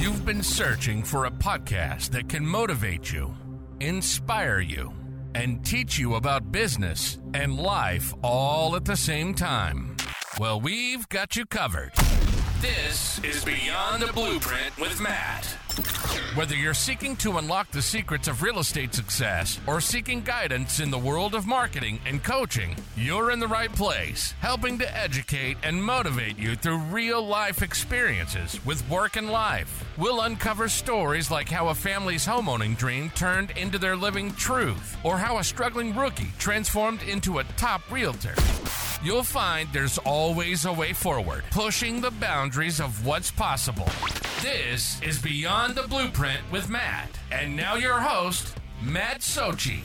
You've been searching for a podcast that can motivate you, inspire you, and teach you about business and life all at the same time. Well, we've got you covered. This is Beyond the Blueprint with Matt. Whether you're seeking to unlock the secrets of real estate success or seeking guidance in the world of marketing and coaching, you're in the right place, helping to educate and motivate you through real life experiences with work and life. We'll uncover stories like how a family's homeowning dream turned into their living truth, or how a struggling rookie transformed into a top realtor. You'll find there's always a way forward, pushing the boundaries of what's possible. This is Beyond the Blueprint with Matt. And now your host, Matt Sochi.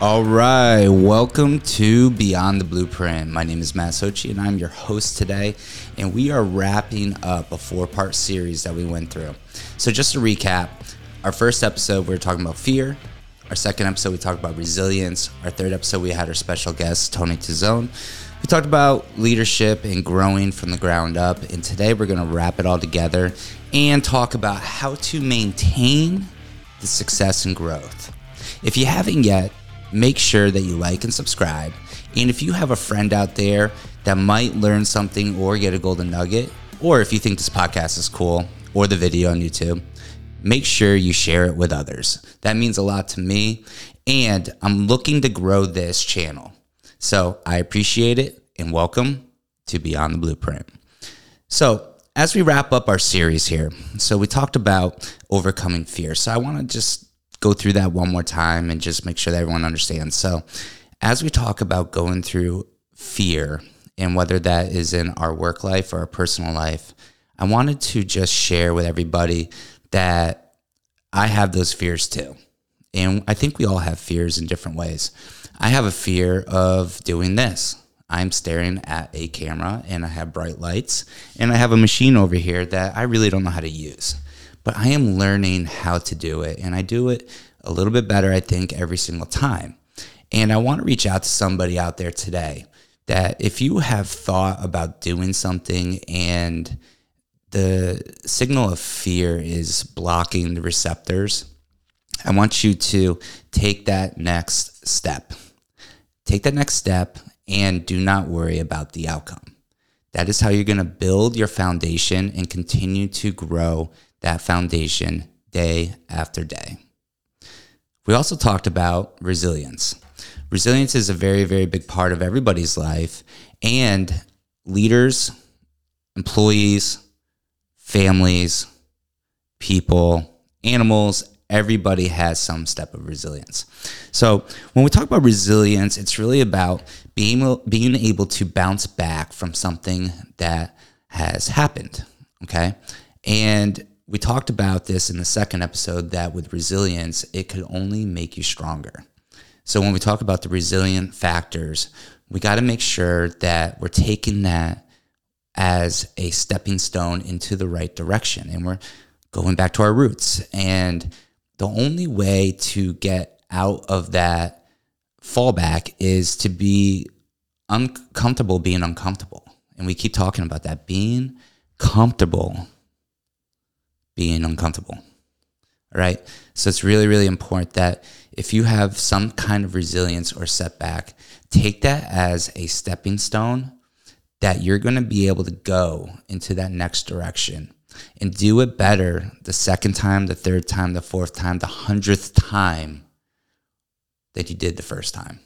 All right, welcome to Beyond the Blueprint. My name is Matt Sochi, and I'm your host today. And we are wrapping up a four part series that we went through. So, just to recap, our first episode, we were talking about fear. Our second episode, we talked about resilience. Our third episode, we had our special guest, Tony Tizone. Talked about leadership and growing from the ground up. And today, we're going to wrap it all together and talk about how to maintain the success and growth. If you haven't yet, make sure that you like and subscribe. And if you have a friend out there that might learn something or get a golden nugget, or if you think this podcast is cool or the video on YouTube, make sure you share it with others. That means a lot to me. And I'm looking to grow this channel. So I appreciate it and welcome to Beyond the Blueprint. So, as we wrap up our series here, so we talked about overcoming fear. So, I want to just go through that one more time and just make sure that everyone understands. So, as we talk about going through fear and whether that is in our work life or our personal life, I wanted to just share with everybody that I have those fears too. And I think we all have fears in different ways. I have a fear of doing this. I'm staring at a camera and I have bright lights and I have a machine over here that I really don't know how to use. But I am learning how to do it and I do it a little bit better, I think, every single time. And I want to reach out to somebody out there today that if you have thought about doing something and the signal of fear is blocking the receptors, I want you to take that next step. Take that next step and do not worry about the outcome. That is how you're going to build your foundation and continue to grow that foundation day after day. We also talked about resilience. Resilience is a very, very big part of everybody's life, and leaders, employees, families, people, animals, everybody has some step of resilience. So when we talk about resilience, it's really about being being able to bounce back from something that has happened. Okay, and we talked about this in the second episode that with resilience, it could only make you stronger. So when we talk about the resilient factors, we got to make sure that we're taking that as a stepping stone into the right direction and we're going back to our roots and the only way to get out of that fallback is to be uncomfortable being uncomfortable. And we keep talking about that being comfortable being uncomfortable. All right. So it's really, really important that if you have some kind of resilience or setback, take that as a stepping stone that you're going to be able to go into that next direction and do it better the second time, the third time, the fourth time, the hundredth time that you did the first time.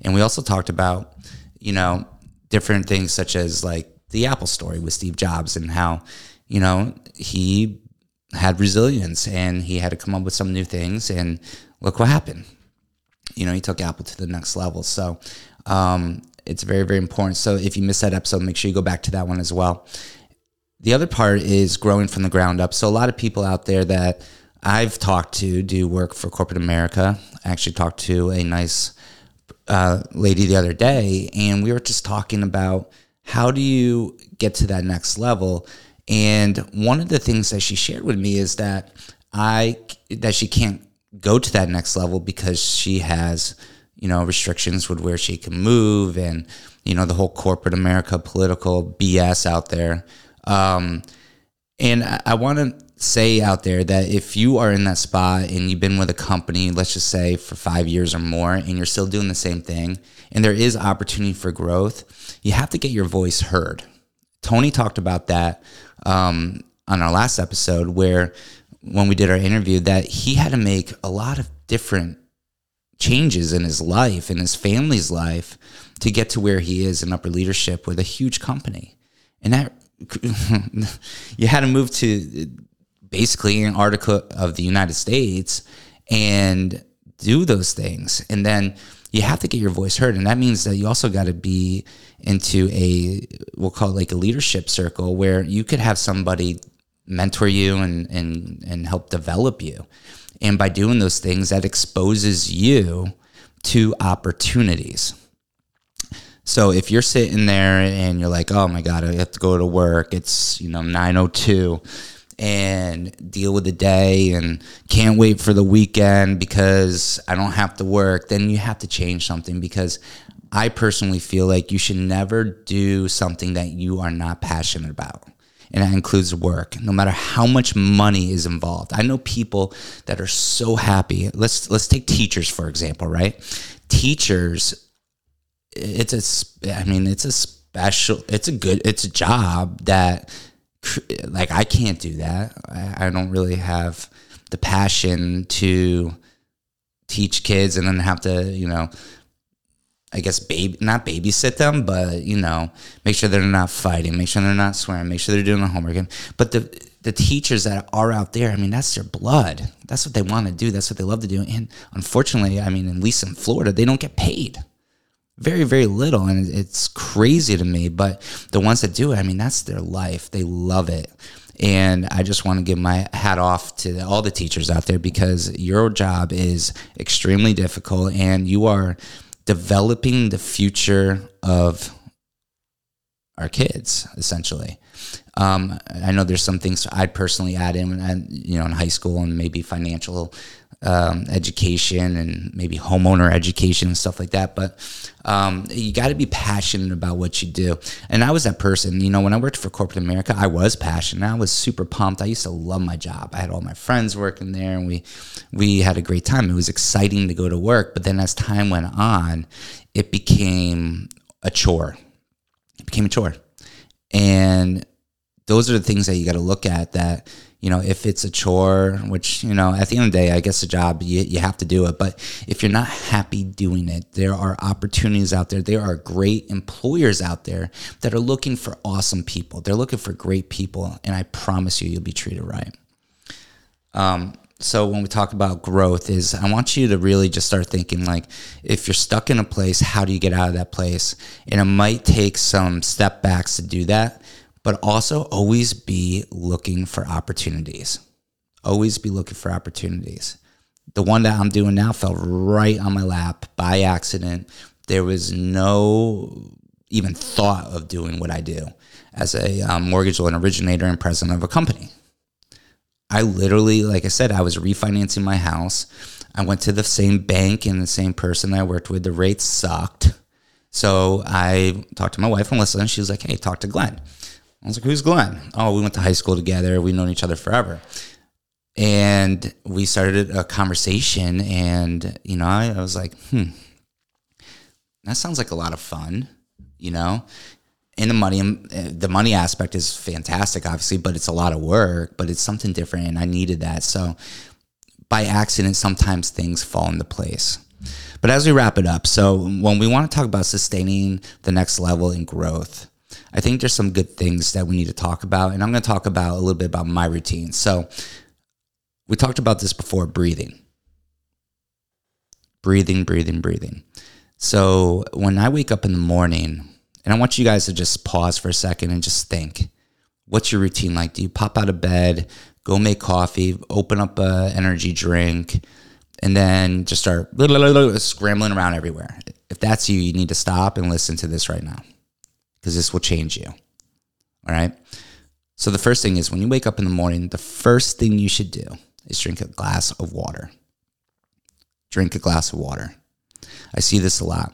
And we also talked about, you know, different things such as like the Apple story with Steve Jobs and how, you know, he had resilience and he had to come up with some new things and look what happened. You know, he took Apple to the next level. So, um, it's very, very important. So if you missed that episode, make sure you go back to that one as well. The other part is growing from the ground up. So a lot of people out there that I've talked to do work for corporate America. I actually talked to a nice uh, lady the other day, and we were just talking about how do you get to that next level. And one of the things that she shared with me is that I that she can't go to that next level because she has you know restrictions with where she can move and you know the whole corporate America political BS out there um, And I, I want to say out there that if you are in that spot and you've been with a company, let's just say for five years or more, and you're still doing the same thing, and there is opportunity for growth, you have to get your voice heard. Tony talked about that um, on our last episode, where when we did our interview, that he had to make a lot of different changes in his life, in his family's life, to get to where he is in upper leadership with a huge company. And that you had to move to basically Antarctica of the United States and do those things. And then you have to get your voice heard. And that means that you also got to be into a, we'll call it like a leadership circle where you could have somebody mentor you and, and, and help develop you. And by doing those things, that exposes you to opportunities. So if you're sitting there and you're like, oh my God, I have to go to work, it's, you know, 902 and deal with the day and can't wait for the weekend because I don't have to work, then you have to change something because I personally feel like you should never do something that you are not passionate about. And that includes work, no matter how much money is involved. I know people that are so happy. Let's let's take teachers for example, right? Teachers, it's a, I mean, it's a special, it's a good, it's a job that like I can't do that. I, I don't really have the passion to teach kids and then have to, you know, I guess baby not babysit them, but you know, make sure they're not fighting, make sure they're not swearing, make sure they're doing the homework. But the the teachers that are out there, I mean, that's their blood. That's what they want to do. That's what they love to do. And unfortunately, I mean, at least in Florida, they don't get paid very very little and it's crazy to me but the ones that do it i mean that's their life. They love it. And i just want to give my hat off to all the teachers out there because your job is extremely difficult and you are developing the future of our kids essentially um, I know there's some things I'd personally add in, you know, in high school and maybe financial um, education and maybe homeowner education and stuff like that. But um, you got to be passionate about what you do. And I was that person, you know, when I worked for corporate America, I was passionate. I was super pumped. I used to love my job. I had all my friends working there, and we we had a great time. It was exciting to go to work. But then as time went on, it became a chore. Became a chore, and those are the things that you got to look at that you know, if it's a chore, which, you know, at the end of the day, I guess a job, you, you have to do it. But if you're not happy doing it, there are opportunities out there. There are great employers out there that are looking for awesome people. They're looking for great people. And I promise you, you'll be treated right. Um, so when we talk about growth is i want you to really just start thinking like if you're stuck in a place how do you get out of that place and it might take some step backs to do that but also always be looking for opportunities. Always be looking for opportunities. The one that I'm doing now fell right on my lap by accident. There was no even thought of doing what I do as a um, mortgage loan originator and president of a company. I literally, like I said, I was refinancing my house. I went to the same bank and the same person I worked with. The rates sucked. So I talked to my wife, Melissa, and she was like, hey, talk to Glenn. I was like, who's Glenn? Oh, we went to high school together. We've known each other forever. And we started a conversation, and, you know, I, I was like, hmm, that sounds like a lot of fun, you know? And the money, um, uh, the money aspect is fantastic, obviously, but it's a lot of work, but it's something different, and I needed that. So by accident, sometimes things fall into place. But as we wrap it up, so when we want to talk about sustaining the next level in growth, I think there's some good things that we need to talk about. And I'm going to talk about a little bit about my routine. So, we talked about this before breathing. Breathing, breathing, breathing. So, when I wake up in the morning, and I want you guys to just pause for a second and just think what's your routine like? Do you pop out of bed, go make coffee, open up a energy drink, and then just start scrambling around everywhere? If that's you, you need to stop and listen to this right now because this will change you. All right. So, the first thing is when you wake up in the morning, the first thing you should do is drink a glass of water. Drink a glass of water. I see this a lot.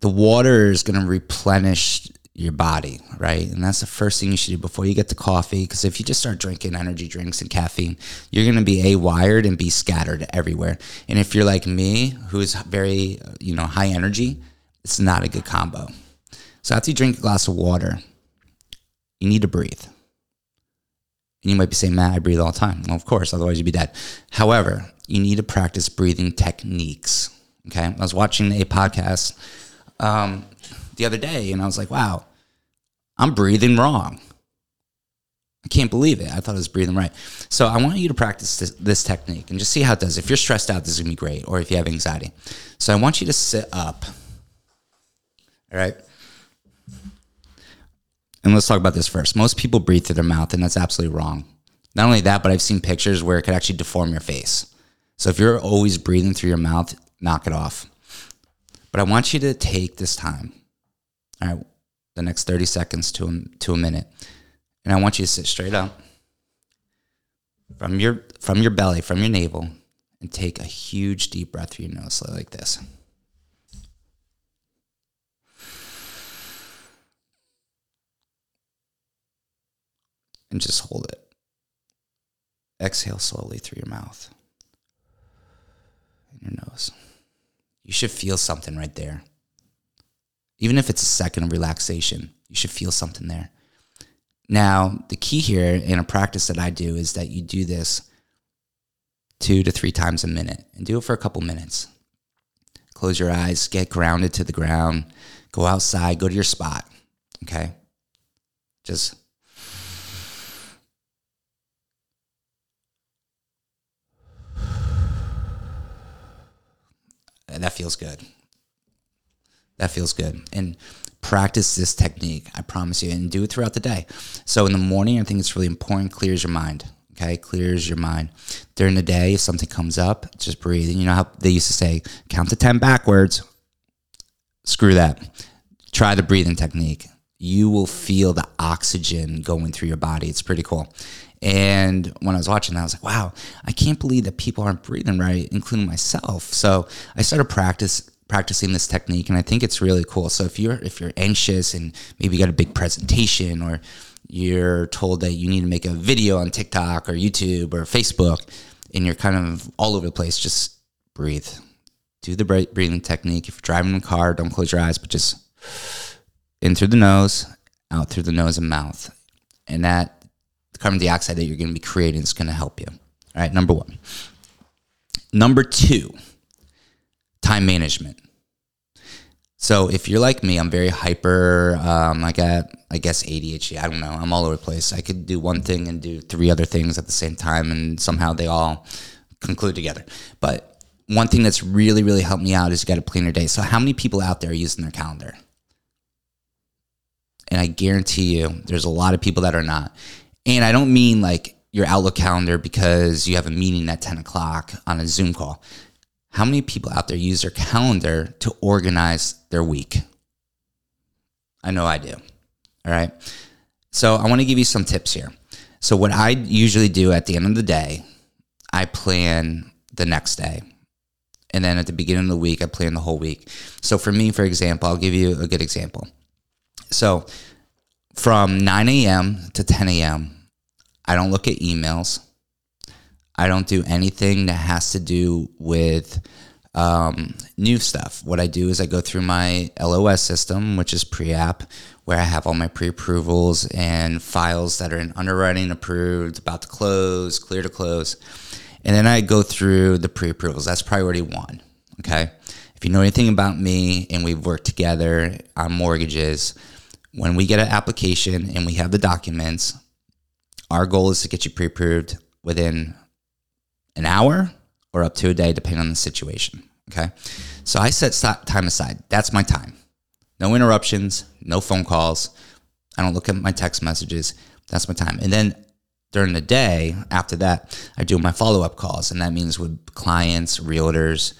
The water is going to replenish your body, right? And that's the first thing you should do before you get to coffee. Because if you just start drinking energy drinks and caffeine, you're going to be a wired and be scattered everywhere. And if you're like me, who is very you know high energy, it's not a good combo. So after you drink a glass of water, you need to breathe. And you might be saying, Matt, I breathe all the time. Well, of course, otherwise you'd be dead. However, you need to practice breathing techniques. Okay. I was watching a podcast um, the other day and I was like, wow, I'm breathing wrong. I can't believe it. I thought I was breathing right. So I want you to practice this, this technique and just see how it does. If you're stressed out, this is to be great, or if you have anxiety. So I want you to sit up. All right. And let's talk about this first. Most people breathe through their mouth, and that's absolutely wrong. Not only that, but I've seen pictures where it could actually deform your face. So if you're always breathing through your mouth, knock it off. But I want you to take this time, all right, the next 30 seconds to a, to a minute, and I want you to sit straight up from your from your belly, from your navel, and take a huge deep breath through your nose, like this. and just hold it. Exhale slowly through your mouth and your nose. You should feel something right there. Even if it's a second of relaxation, you should feel something there. Now, the key here in a practice that I do is that you do this two to three times a minute and do it for a couple minutes. Close your eyes, get grounded to the ground, go outside, go to your spot. Okay? Just that feels good. That feels good. And practice this technique, I promise you, and do it throughout the day. So in the morning, I think it's really important, clears your mind. Okay, clears your mind. During the day, if something comes up, just breathe. And you know how they used to say, count to 10 backwards. Screw that. Try the breathing technique. You will feel the oxygen going through your body. It's pretty cool. And when I was watching that, I was like, wow, I can't believe that people aren't breathing right, including myself. So I started practice practicing this technique and I think it's really cool. So if you're if you're anxious and maybe you got a big presentation or you're told that you need to make a video on TikTok or YouTube or Facebook and you're kind of all over the place, just breathe. Do the breathing technique. If you're driving in a car, don't close your eyes, but just in through the nose, out through the nose and mouth. And that carbon dioxide that you're going to be creating is going to help you. All right, number one. Number two, time management. So if you're like me, I'm very hyper. Um, I got, I guess, ADHD. I don't know. I'm all over the place. I could do one thing and do three other things at the same time, and somehow they all conclude together. But one thing that's really, really helped me out is you got to plan your day. So how many people out there are using their calendar? And I guarantee you, there's a lot of people that are not. And I don't mean like your Outlook calendar because you have a meeting at 10 o'clock on a Zoom call. How many people out there use their calendar to organize their week? I know I do. All right. So I want to give you some tips here. So, what I usually do at the end of the day, I plan the next day. And then at the beginning of the week, I plan the whole week. So, for me, for example, I'll give you a good example. So, from 9 a.m. to 10 a.m., I don't look at emails. I don't do anything that has to do with um, new stuff. What I do is I go through my LOS system, which is pre app, where I have all my pre approvals and files that are in underwriting, approved, about to close, clear to close. And then I go through the pre approvals. That's priority one. Okay. If you know anything about me and we've worked together on mortgages, when we get an application and we have the documents, our goal is to get you pre approved within an hour or up to a day, depending on the situation. Okay. So I set time aside. That's my time. No interruptions, no phone calls. I don't look at my text messages. That's my time. And then during the day, after that, I do my follow up calls. And that means with clients, realtors,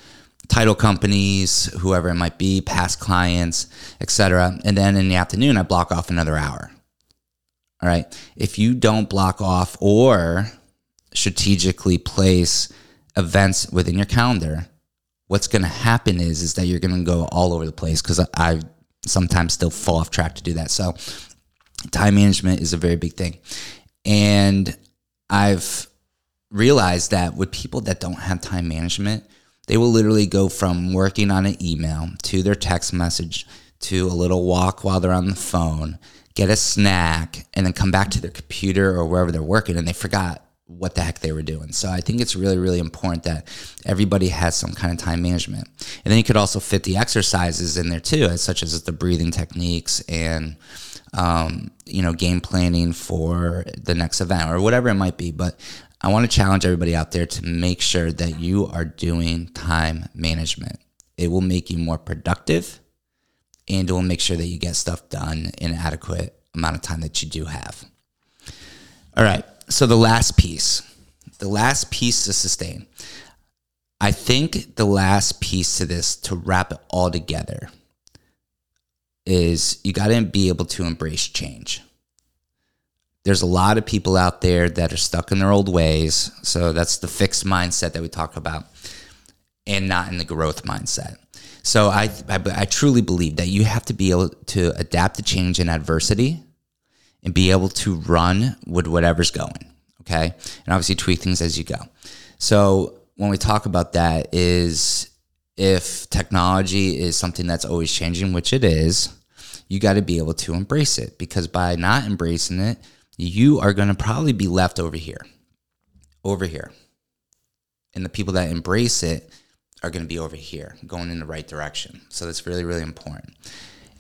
title companies, whoever it might be, past clients, etc. And then in the afternoon, I block off another hour. All right. If you don't block off or strategically place events within your calendar, what's going to happen is is that you're going to go all over the place because I've sometimes still fall off track to do that. So, time management is a very big thing. And I've realized that with people that don't have time management, they will literally go from working on an email to their text message to a little walk while they're on the phone, get a snack, and then come back to their computer or wherever they're working and they forgot what the heck they were doing. So I think it's really, really important that everybody has some kind of time management. And then you could also fit the exercises in there too, such as the breathing techniques and um, you know, game planning for the next event or whatever it might be. But I want to challenge everybody out there to make sure that you are doing time management. It will make you more productive and it will make sure that you get stuff done in an adequate amount of time that you do have. All right. So the last piece, the last piece to sustain. I think the last piece to this to wrap it all together is you got to be able to embrace change. There's a lot of people out there that are stuck in their old ways. So that's the fixed mindset that we talk about and not in the growth mindset. So I, I, I truly believe that you have to be able to adapt to change and adversity and be able to run with whatever's going. Okay. And obviously tweak things as you go. So when we talk about that is if technology is something that's always changing, which it is, you got to be able to embrace it because by not embracing it, you are going to probably be left over here. Over here. And the people that embrace it are going to be over here, going in the right direction. So that's really, really important.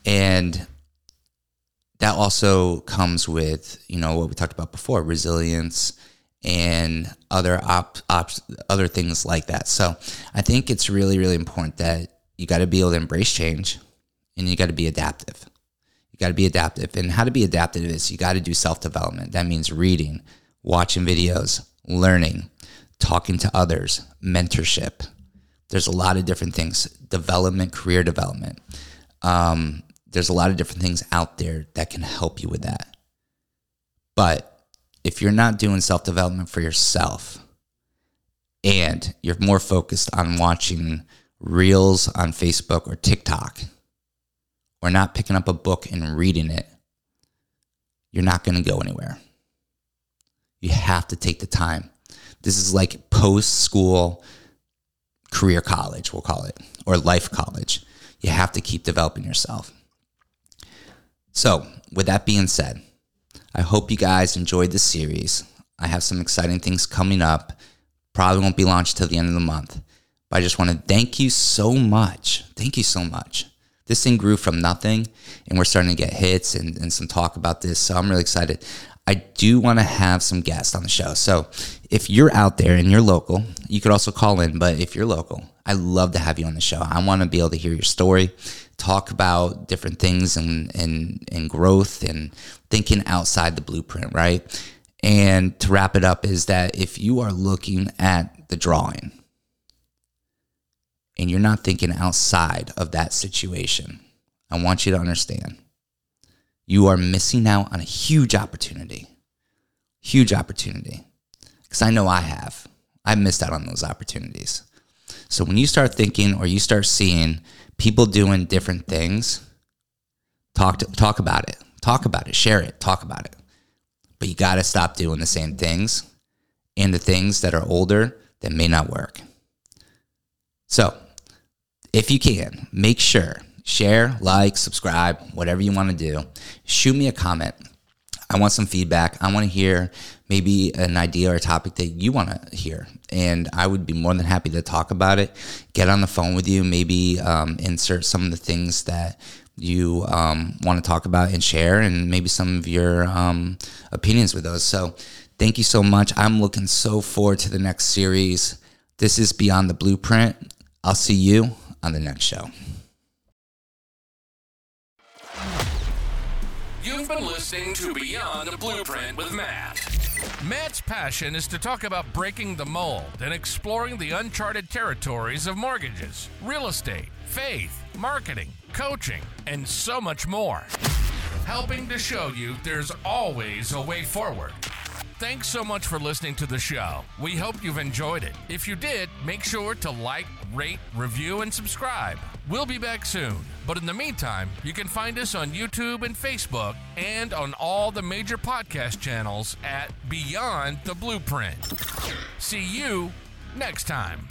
And that also comes with you know what we talked about before resilience and other op, op, other things like that so i think it's really really important that you got to be able to embrace change and you got to be adaptive you got to be adaptive and how to be adaptive is you got to do self-development that means reading watching videos learning talking to others mentorship there's a lot of different things development career development um, there's a lot of different things out there that can help you with that. But if you're not doing self development for yourself and you're more focused on watching reels on Facebook or TikTok or not picking up a book and reading it, you're not going to go anywhere. You have to take the time. This is like post school career college, we'll call it, or life college. You have to keep developing yourself. So, with that being said, I hope you guys enjoyed this series. I have some exciting things coming up. Probably won't be launched till the end of the month. But I just want to thank you so much. Thank you so much. This thing grew from nothing, and we're starting to get hits and, and some talk about this. So I'm really excited. I do want to have some guests on the show. So if you're out there and you're local, you could also call in. But if you're local, I love to have you on the show. I want to be able to hear your story, talk about different things and, and, and growth and thinking outside the blueprint, right? And to wrap it up, is that if you are looking at the drawing and you're not thinking outside of that situation, I want you to understand you are missing out on a huge opportunity. Huge opportunity. Because I know I have. I've missed out on those opportunities. So when you start thinking or you start seeing people doing different things, talk to, talk about it. Talk about it. Share it. Talk about it. But you got to stop doing the same things and the things that are older that may not work. So, if you can, make sure share, like, subscribe, whatever you want to do. Shoot me a comment. I want some feedback. I want to hear maybe an idea or a topic that you want to hear. And I would be more than happy to talk about it, get on the phone with you, maybe um, insert some of the things that you um, want to talk about and share, and maybe some of your um, opinions with those. So, thank you so much. I'm looking so forward to the next series. This is Beyond the Blueprint. I'll see you on the next show. You've been listening to Beyond the Blueprint with Matt. Matt's passion is to talk about breaking the mold and exploring the uncharted territories of mortgages, real estate, faith, marketing, coaching, and so much more. Helping to show you there's always a way forward. thanks so much for listening to the show. We hope you've enjoyed it. If you did, make sure to like, rate, review, and subscribe. We'll be back soon. But in the meantime, you can find us on YouTube and Facebook and on all the major podcast channels at Beyond the Blueprint. See you next time.